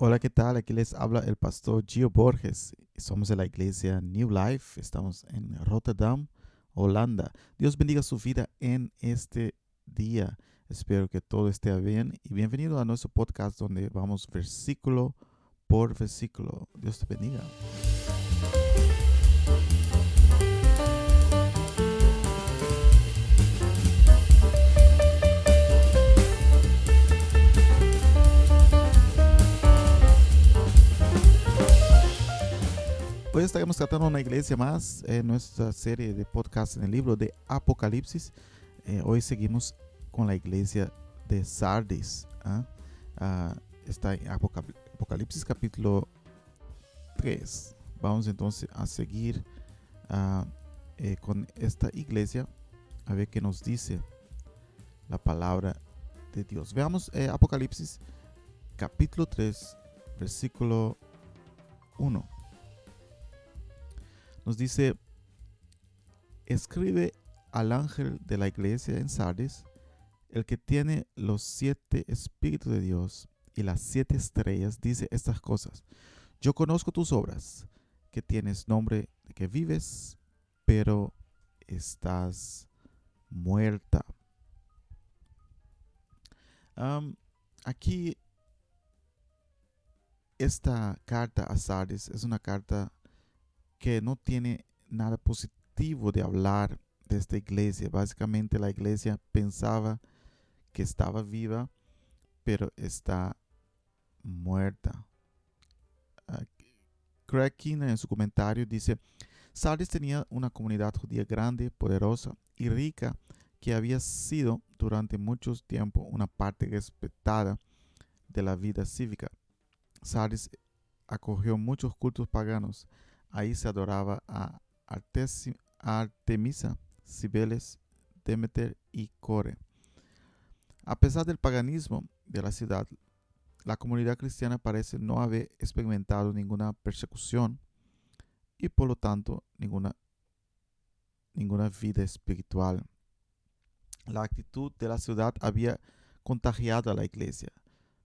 Hola, ¿qué tal? Aquí les habla el pastor Gio Borges. Somos de la iglesia New Life. Estamos en Rotterdam, Holanda. Dios bendiga su vida en este día. Espero que todo esté bien y bienvenido a nuestro podcast donde vamos versículo por versículo. Dios te bendiga. Estaremos tratando una iglesia más en nuestra serie de podcast en el libro de Apocalipsis. Eh, hoy seguimos con la iglesia de Sardis. ¿ah? Ah, está en Apocalipsis capítulo 3. Vamos entonces a seguir ah, eh, con esta iglesia a ver qué nos dice la palabra de Dios. Veamos eh, Apocalipsis capítulo 3, versículo 1 nos dice, escribe al ángel de la iglesia en Sardis, el que tiene los siete espíritus de Dios y las siete estrellas, dice estas cosas. Yo conozco tus obras, que tienes nombre de que vives, pero estás muerta. aquí, esta carta a Sardis es una carta que no tiene nada positivo de hablar de esta iglesia. Básicamente la iglesia pensaba que estaba viva, pero está muerta. Craig Keener en su comentario dice, Sardis tenía una comunidad judía grande, poderosa y rica que había sido durante mucho tiempo una parte respetada de la vida cívica. Sardis acogió muchos cultos paganos, Ahí se adoraba a Artemisa, Cibeles, Demeter y Core. A pesar del paganismo de la ciudad, la comunidad cristiana parece no haber experimentado ninguna persecución y por lo tanto ninguna, ninguna vida espiritual. La actitud de la ciudad había contagiado a la iglesia.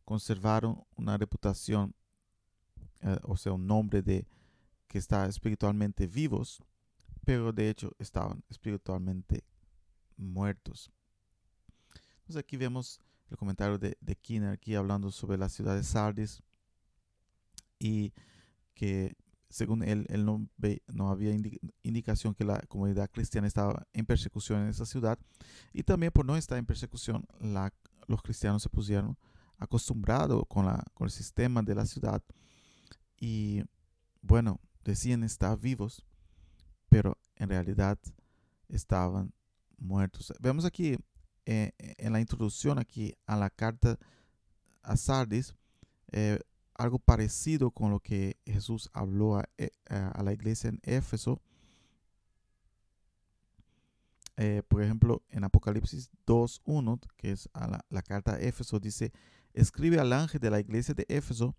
Conservaron una reputación, eh, o sea, un nombre de que está espiritualmente vivos, pero de hecho estaban espiritualmente muertos. Entonces aquí vemos el comentario de, de Kinner aquí hablando sobre la ciudad de Sardis y que según él, él no, ve, no había indicación que la comunidad cristiana estaba en persecución en esa ciudad y también por no estar en persecución la, los cristianos se pusieron acostumbrados con, la, con el sistema de la ciudad y bueno, decían estar vivos, pero en realidad estaban muertos. Vemos aquí eh, en la introducción aquí a la carta a Sardis eh, algo parecido con lo que Jesús habló a, eh, la iglesia en Éfeso. por ejemplo, en Apocalipsis 2.1, que es la, la carta a Éfeso, dice, escribe al ángel de la iglesia de Éfeso,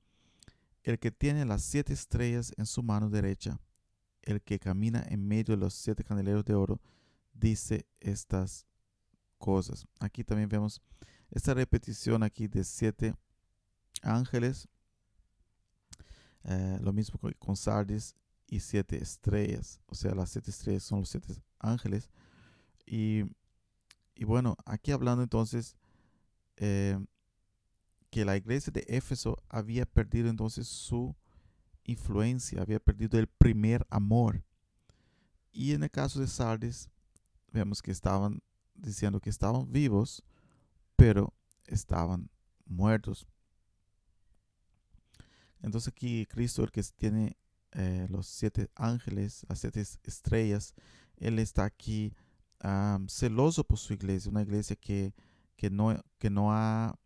el que tiene las siete estrellas en su mano derecha, el que camina en medio de los siete candeleros de oro, dice estas cosas. Aquí también vemos esta repetición aquí de siete ángeles, eh, lo mismo con, Sardis y siete estrellas, o sea, las siete estrellas son los siete ángeles. Y, bueno, aquí hablando entonces eh, que la iglesia de Éfeso había perdido entonces su influencia, había perdido el primer amor. Y en el caso de Sardis, vemos que estaban diciendo que estaban vivos, pero estaban muertos. Entonces aquí Cristo, el que tiene eh, los siete ángeles, las siete estrellas, Él está aquí celoso por su iglesia, una iglesia que, que, no, que no ha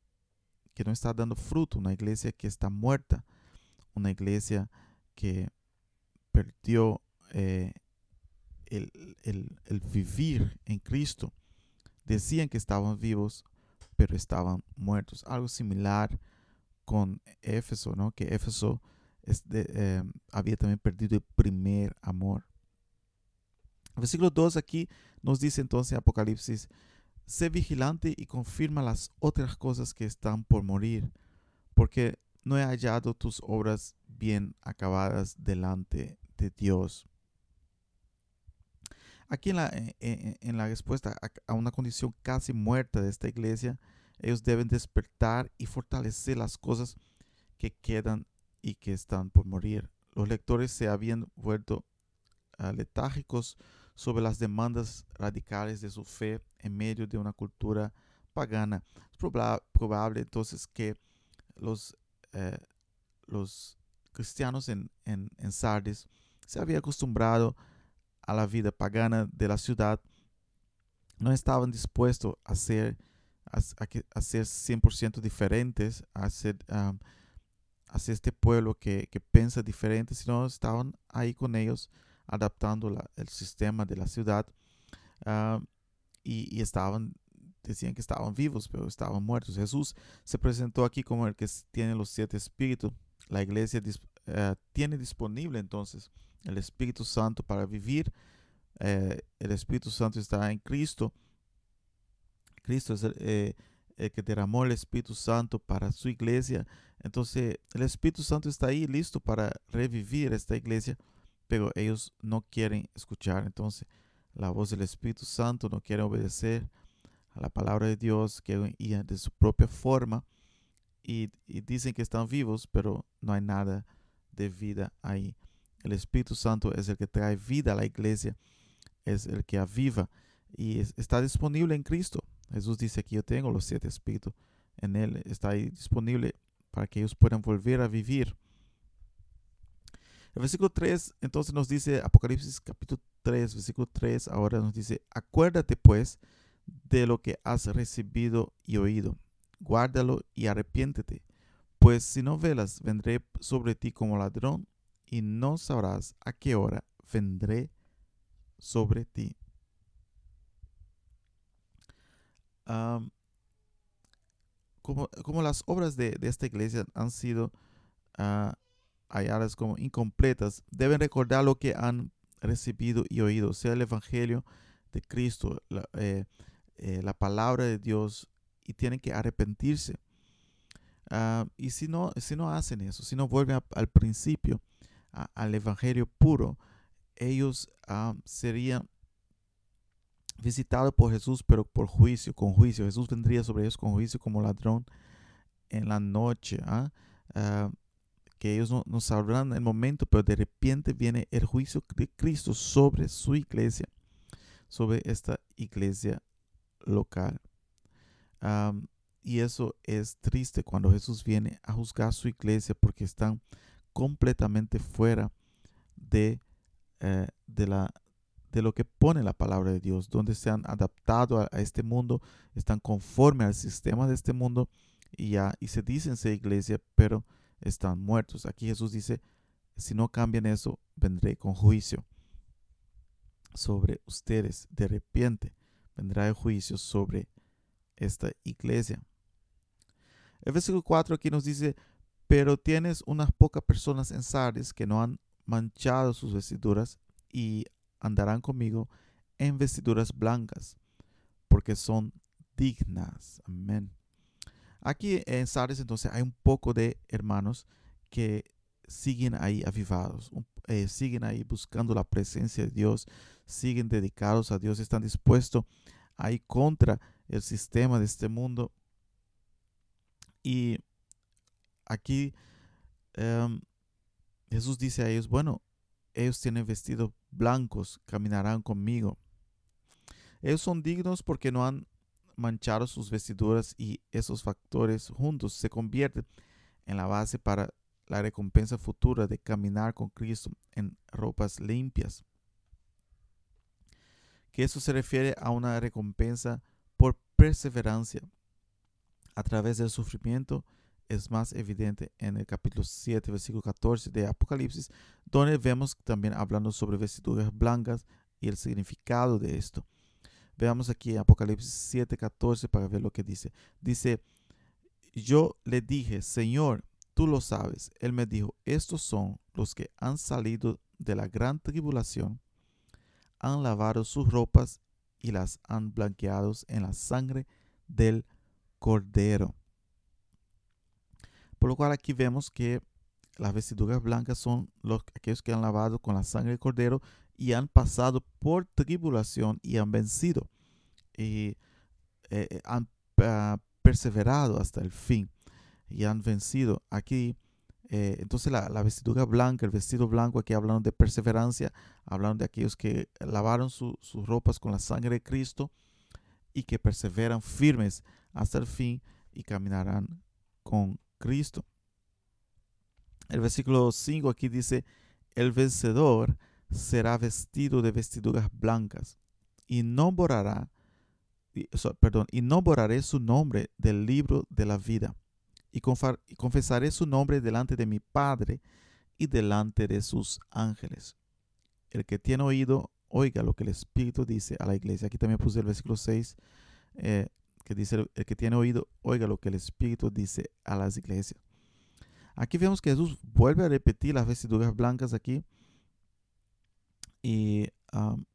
que no está dando fruto, una iglesia que está muerta, una iglesia que perdió eh, el, vivir en Cristo. Decían que estaban vivos, pero estaban muertos. Algo similar con Éfeso, ¿no? Que Éfeso eh, había también perdido el primer amor. Versículo 2 aquí nos dice entonces Apocalipsis Sé vigilante y confirma las otras cosas que están por morir, porque no he hallado tus obras bien acabadas delante de Dios. Aquí en la, eh, eh, en la respuesta a una condición casi muerta de esta iglesia, ellos deben despertar y fortalecer las cosas que quedan y que están por morir. Los lectores se habían vuelto uh, letárgicos sobre las demandas radicales de su fe en medio de una cultura pagana. Es probable entonces que los, eh, los cristianos en, en, en Sardis se habían acostumbrado a la vida pagana de la ciudad, no estaban dispuestos a ser, a, a, ser 100% diferentes, a ser, um, este pueblo que, que piensa diferente, sino estaban ahí con ellos adaptando el sistema de la ciudad uh, y, y, estaban, decían que estaban vivos, pero estaban muertos. Jesús se presentó aquí como el que tiene los siete espíritus. La iglesia uh, tiene disponible entonces el Espíritu Santo para vivir. Uh, el Espíritu Santo está en Cristo. Cristo es el, eh, el que derramó el Espíritu Santo para su iglesia. Entonces el Espíritu Santo está ahí listo para revivir esta iglesia, pero ellos no quieren escuchar. Entonces la voz del Espíritu Santo no quiere obedecer a la palabra de Dios, quieren ir de su propia forma y, y dicen que están vivos, pero no hay nada de vida ahí. El Espíritu Santo es el que trae vida a la iglesia, es el que aviva y está disponible en Cristo. Jesús dice que yo tengo los siete espíritus. En Él está ahí disponible para que ellos puedan volver a vivir. El versículo 3 entonces nos dice, Apocalipsis capítulo 3, versículo 3, ahora nos dice, acuérdate pues de lo que has recibido y oído, guárdalo y arrepiéntete, pues si no velas, vendré sobre ti como ladrón y no sabrás a qué hora vendré sobre ti. como, las obras de, esta iglesia han sido uh, halladas como incompletas, deben recordar lo que han recibido y oído, sea el Evangelio de Cristo, la, eh, eh, palabra de Dios, y tienen que arrepentirse. Ah, y si no, si no hacen eso, si no vuelven al principio, al Evangelio puro, ellos ah, serían visitado por Jesús, pero por juicio, con juicio. Jesús vendría sobre ellos con juicio como ladrón en la noche. ¿ah? Ah, que ellos no, no, sabrán el momento, pero de repente viene el juicio de Cristo sobre su iglesia, sobre esta iglesia local. y eso es triste cuando Jesús viene a juzgar su iglesia porque están completamente fuera de, eh, de, la, de lo que pone la palabra de Dios, donde se han adaptado a, este mundo, están conforme al sistema de este mundo y ya, y se dicen ser iglesia, pero están muertos. Aquí Jesús dice, si no cambian eso, vendré con juicio sobre ustedes. De repente vendrá el juicio sobre esta iglesia. El versículo 4 aquí nos dice, pero tienes unas pocas personas en Sardis que no han manchado sus vestiduras y andarán conmigo en vestiduras blancas, porque son dignas. Amén. Aquí en Sardes entonces hay un poco de hermanos que siguen ahí avivados, eh, siguen ahí buscando la presencia de Dios, siguen dedicados a Dios, están dispuestos a ir contra el sistema de este mundo. Y aquí em, Jesús dice a ellos, bueno, ellos tienen vestidos blancos, caminarán conmigo. Ellos son dignos porque no han manchado sus vestiduras y esos factores juntos se convierten en la base para la recompensa futura de caminar con Cristo en ropas limpias. Que eso se refiere a una recompensa por perseverancia a través del sufrimiento es más evidente en el capítulo 7, versículo 14 de Apocalipsis, donde vemos también hablando sobre vestiduras blancas y el significado de esto. Veamos aquí Apocalipsis 7, 14 para ver lo que dice. Dice, yo le dije, Señor, tú lo sabes. Él me dijo, estos son los que han salido de la gran tribulación, han lavado sus ropas y las han blanqueado en la sangre del cordero. Por lo cual aquí vemos que las vestiduras blancas son los, aquellos que han lavado con la sangre del cordero y han pasado por tribulación y han vencido. Y eh, eh, han ah, perseverado hasta el fin y han vencido. Aquí, eh, entonces la, vestidura blanca, el vestido blanco, aquí hablando de perseverancia, hablando de aquellos que lavaron sus ropas con la sangre de Cristo y que perseveran firmes hasta el fin y caminarán con Cristo. El versículo 5 aquí dice, el vencedor será vestido de vestiduras blancas y no borrará, perdón, y no borraré su nombre del libro de la vida y, confesaré su nombre delante de mi Padre y delante de sus ángeles. El que tiene oído, oiga lo que el Espíritu dice a la iglesia. Aquí también puse el versículo 6, eh, que dice, el que tiene oído, oiga lo que el Espíritu dice a las iglesias. Aquí vemos que Jesús vuelve a repetir las vestiduras blancas aquí. Y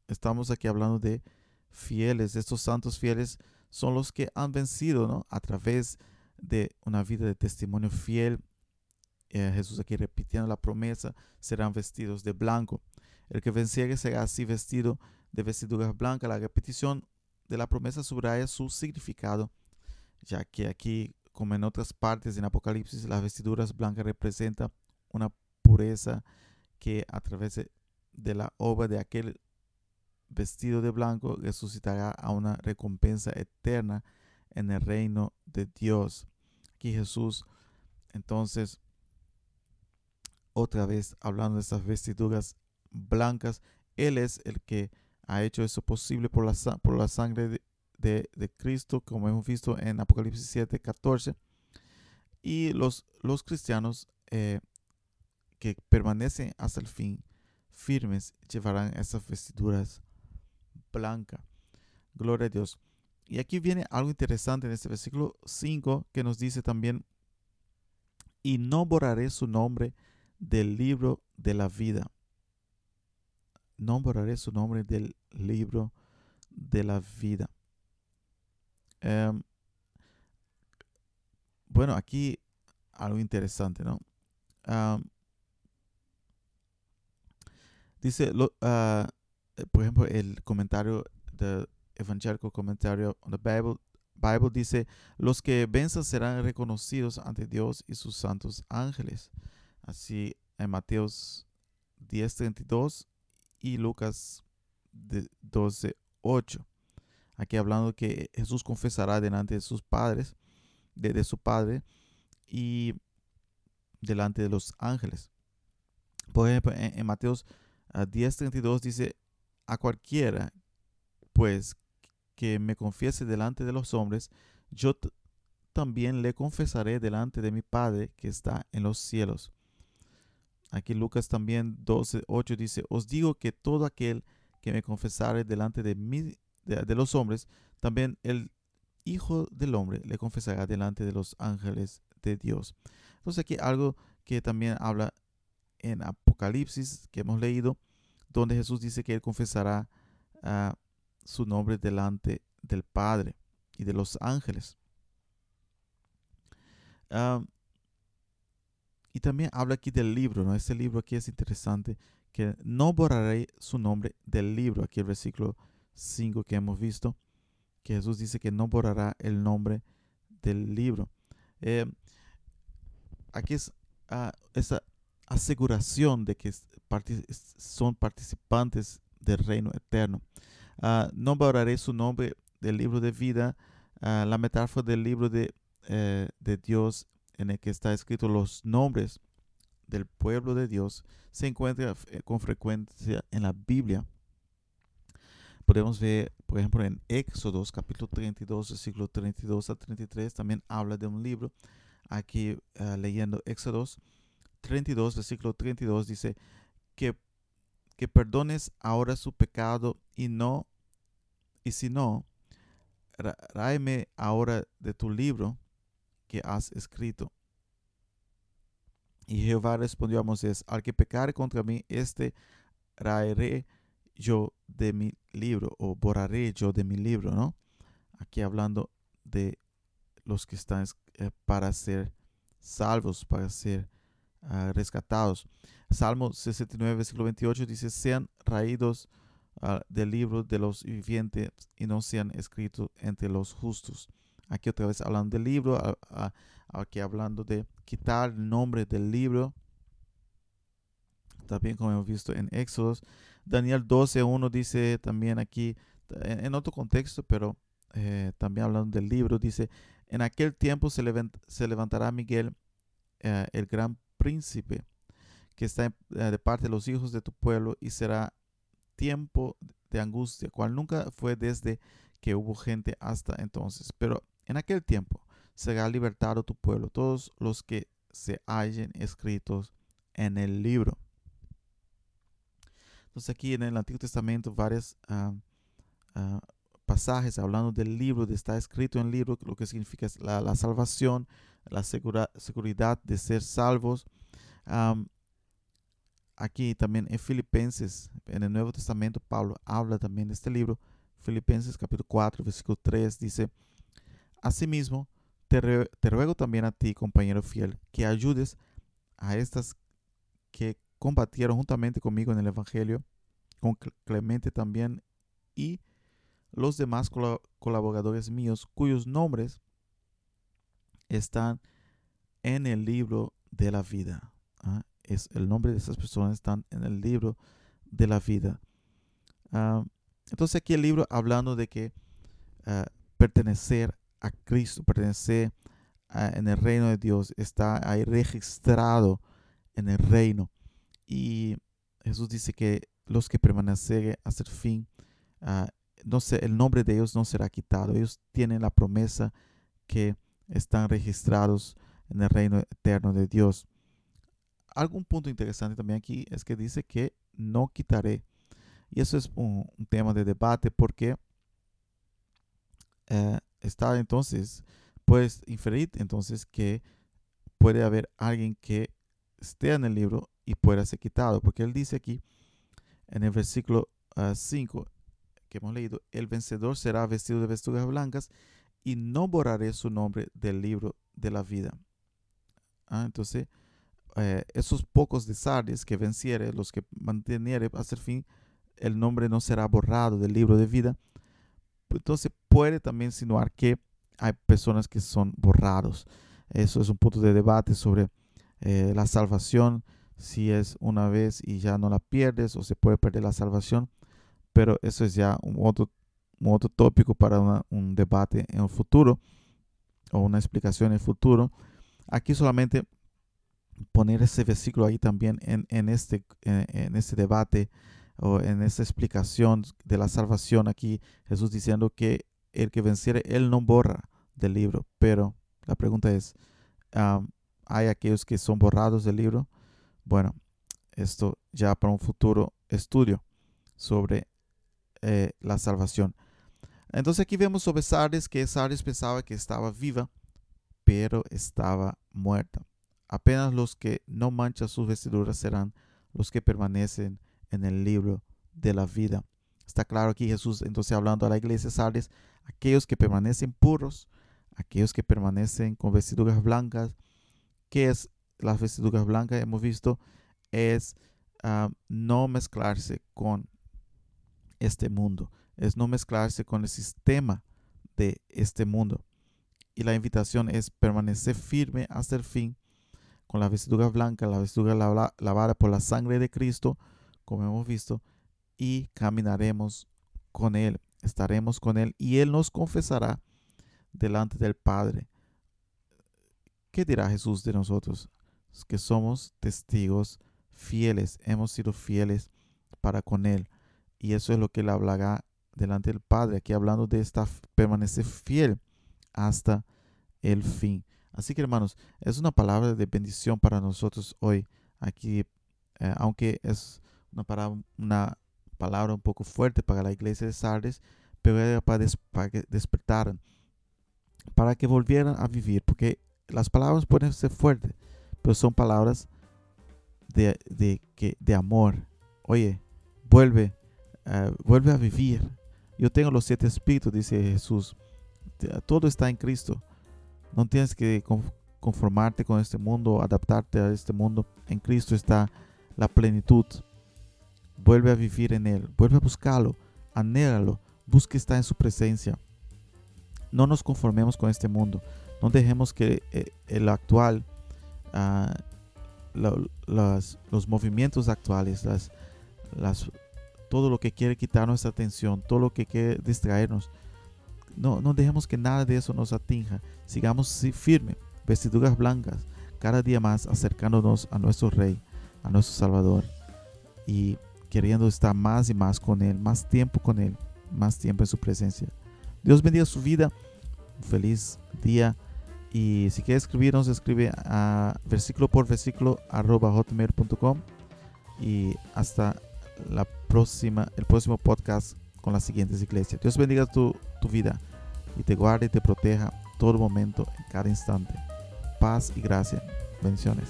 estamos aquí hablando de fieles. Estos santos fieles son los que han vencido ¿no? a través de una vida de testimonio fiel. Eh, Jesús aquí repitiendo la promesa, serán vestidos de blanco. El que venciere será así vestido de vestiduras blancas. La repetición de la promesa subraya su significado, ya que aquí como en otras partes en Apocalipsis, las vestiduras blancas representan una pureza que a través de, la obra de aquel vestido de blanco resucitará a una recompensa eterna en el reino de Dios. Aquí Jesús, entonces, otra vez hablando de esas vestiduras blancas, Él es el que ha hecho eso posible por la, por la sangre de, de, Cristo, como hemos visto en Apocalipsis 7, 14. Y los, los cristianos eh, que permanecen hasta el fin firmes llevarán esas vestiduras blancas. Gloria a Dios. Y aquí viene algo interesante en este versículo 5 que nos dice también, y no borraré su nombre del libro de la vida. No borraré su nombre del libro de la vida. Em, bueno, aquí algo interesante, ¿no? Dice, ah, eh, por ejemplo, el comentario de evangélico comentario on the Bible, Bible dice, los que venzan serán reconocidos ante Dios y sus santos ángeles. Así en Mateos 10:32 y Lucas 12:8. Aquí hablando que Jesús confesará delante de sus padres, de, su Padre y delante de los ángeles. Por ejemplo, en, Mateos 10:32 dice, a cualquiera, pues, que me confiese delante de los hombres, yo también le confesaré delante de mi Padre que está en los cielos. Aquí Lucas también 12:8 dice, os digo que todo aquel que me confesare delante de mí, de, los hombres, también el Hijo del Hombre le confesará delante de los ángeles de Dios. Entonces aquí algo que también habla en Apocalipsis que hemos leído, donde Jesús dice que él confesará ah, su nombre delante del Padre y de los ángeles. Y también habla aquí del libro, ¿no? Este libro aquí es interesante, que no borraré su nombre del libro, aquí el versículo 5 que hemos visto, que Jesús dice que no borrará el nombre del libro. Eh, aquí es ah, esa aseguración de que son participantes del reino eterno. No borraré su nombre del libro de vida. Ah, la metáfora del libro de, eh, de Dios en el que está escrito los nombres del pueblo de Dios se encuentra eh, con frecuencia en la Biblia. Podemos ver, por ejemplo, en Éxodos capítulo 32, versículo 32 a 33, también habla de un libro. Aquí ah, leyendo Éxodos 32, versículo 32, dice que, que perdones ahora su pecado y no, y si no, ráeme ahora de tu libro que has escrito. Y Jehová respondió a Moisés, al que pecare contra mí, este raeré yo de mi libro o borraré yo de mi libro, ¿no? Aquí hablando de los que están eh, para ser salvos, para ser ah, rescatados. Salmo 69, versículo 28 dice, sean raídos ah, del libro de los vivientes y no sean escritos entre los justos. Aquí otra vez hablando del libro, aquí hablando de quitar el nombre del libro. También como hemos visto en Éxodos. Daniel 12.1 dice también aquí, en, otro contexto, pero eh, también hablando del libro, dice, en aquel tiempo se, levantará Miguel, eh, el gran príncipe, que está eh, de parte de los hijos de tu pueblo, y será tiempo de angustia, cual nunca fue desde que hubo gente hasta entonces. Pero en aquel tiempo será libertado tu pueblo, todos los que se hallen escritos en el libro. Entonces aquí en el Antiguo Testamento varios ah, ah, pasajes hablando del libro, de estar escrito en el libro, lo que significa la, salvación, la seguridad de ser salvos. aquí también en Filipenses, en el Nuevo Testamento, Pablo habla también de este libro. Filipenses capítulo 4, versículo 3 dice, Asimismo, te, te ruego también a ti, compañero fiel, que ayudes a estas que combatieron juntamente conmigo en el Evangelio, con Clemente también y los demás colaboradores míos cuyos nombres están en el libro de la vida. ¿ah? Es el nombre de esas personas están en el libro de la vida. Ah, entonces aquí el libro hablando de que ah, pertenecer a Cristo, pertenecer en el reino de Dios, está ahí registrado en el reino. Y Jesús dice que los que permanecen hasta el fin, no sé, el nombre de ellos no será quitado. Ellos tienen la promesa que están registrados en el reino eterno de Dios. Algún punto interesante también aquí es que dice que no quitaré. Y eso es un, tema de debate porque eh, está entonces, puedes inferir entonces que puede haber alguien que esté en el libro y pueda ser quitado, porque él dice aquí en el versículo 5 ah, que hemos leído, el vencedor será vestido de vestiduras blancas y no borraré su nombre del libro de la vida. Ah, entonces, eh, esos pocos de que venciere, los que manteniere hasta el fin, el nombre no será borrado del libro de vida entonces puede también insinuar que hay personas que son borrados. Eso es un punto de debate sobre eh, la salvación, si es una vez y ya no la pierdes o se puede perder la salvación. Pero eso es ya un otro, otro tópico para un debate en el futuro o una explicación en el futuro. Aquí solamente poner ese versículo ahí también en, en este, en este debate o en esta explicación de la salvación aquí, Jesús diciendo que el que venciere, Él no borra del libro. Pero la pregunta es, ¿hay aquellos que son borrados del libro? Bueno, esto ya para un futuro estudio sobre eh, la salvación. Entonces aquí vemos sobre Sardes que Sardes pensaba que estaba viva, pero estaba muerta. Apenas los que no manchan sus vestiduras serán los que permanecen en el libro de la vida. Está claro aquí Jesús entonces hablando a la iglesia Sardes, aquellos que permanecen puros, aquellos que permanecen con vestiduras blancas. ¿Qué es las vestiduras blancas? Hemos visto es ah, no mezclarse con este mundo, es no mezclarse con el sistema de este mundo. Y la invitación es permanecer firme hasta el fin con la vestidura blanca, la vestidura lavada por la sangre de Cristo, como hemos visto, y caminaremos con Él, estaremos con Él y Él nos confesará delante del Padre. ¿Qué dirá Jesús de nosotros? Que somos testigos fieles, hemos sido fieles para con Él. Y eso es lo que Él hablará delante del Padre, aquí hablando de esta permanecer fiel hasta el fin. Así que hermanos, es una palabra de bendición para nosotros hoy, aquí, eh, aunque es una palabra, una palabra un poco fuerte para la iglesia de Sardes, pero era para, que despertaran, para que volvieran a vivir, porque las palabras pueden ser fuertes, pero son palabras de, de, que, de amor. Oye, vuelve, eh, vuelve a vivir. Yo tengo los siete espíritus, dice Jesús. Todo está en Cristo. No tienes que conformarte con este mundo, adaptarte a este mundo. En Cristo está la plenitud. Vuelve a vivir en Él, vuelve a buscarlo, anhélalo, busque estar en su presencia. No nos conformemos con este mundo, no dejemos que eh, el actual, ah, los movimientos actuales, las, las, todo lo que quiere quitar nuestra atención, todo lo que quiere distraernos, no, no dejemos que nada de eso nos atinja. Sigamos firme, vestiduras blancas, cada día más acercándonos a nuestro Rey, a nuestro Salvador y queriendo estar más y más con Él, más tiempo con Él, más tiempo en su presencia. Dios bendiga su vida. Un feliz día. Y si quieres escribirnos, escribe a versículo por versículo arroba hotmail.com. Y hasta la próxima, el próximo podcast con las siguientes iglesias. Dios bendiga tu, tu vida y te guarde y te proteja todo momento, en cada instante. Paz y gracia. Bendiciones.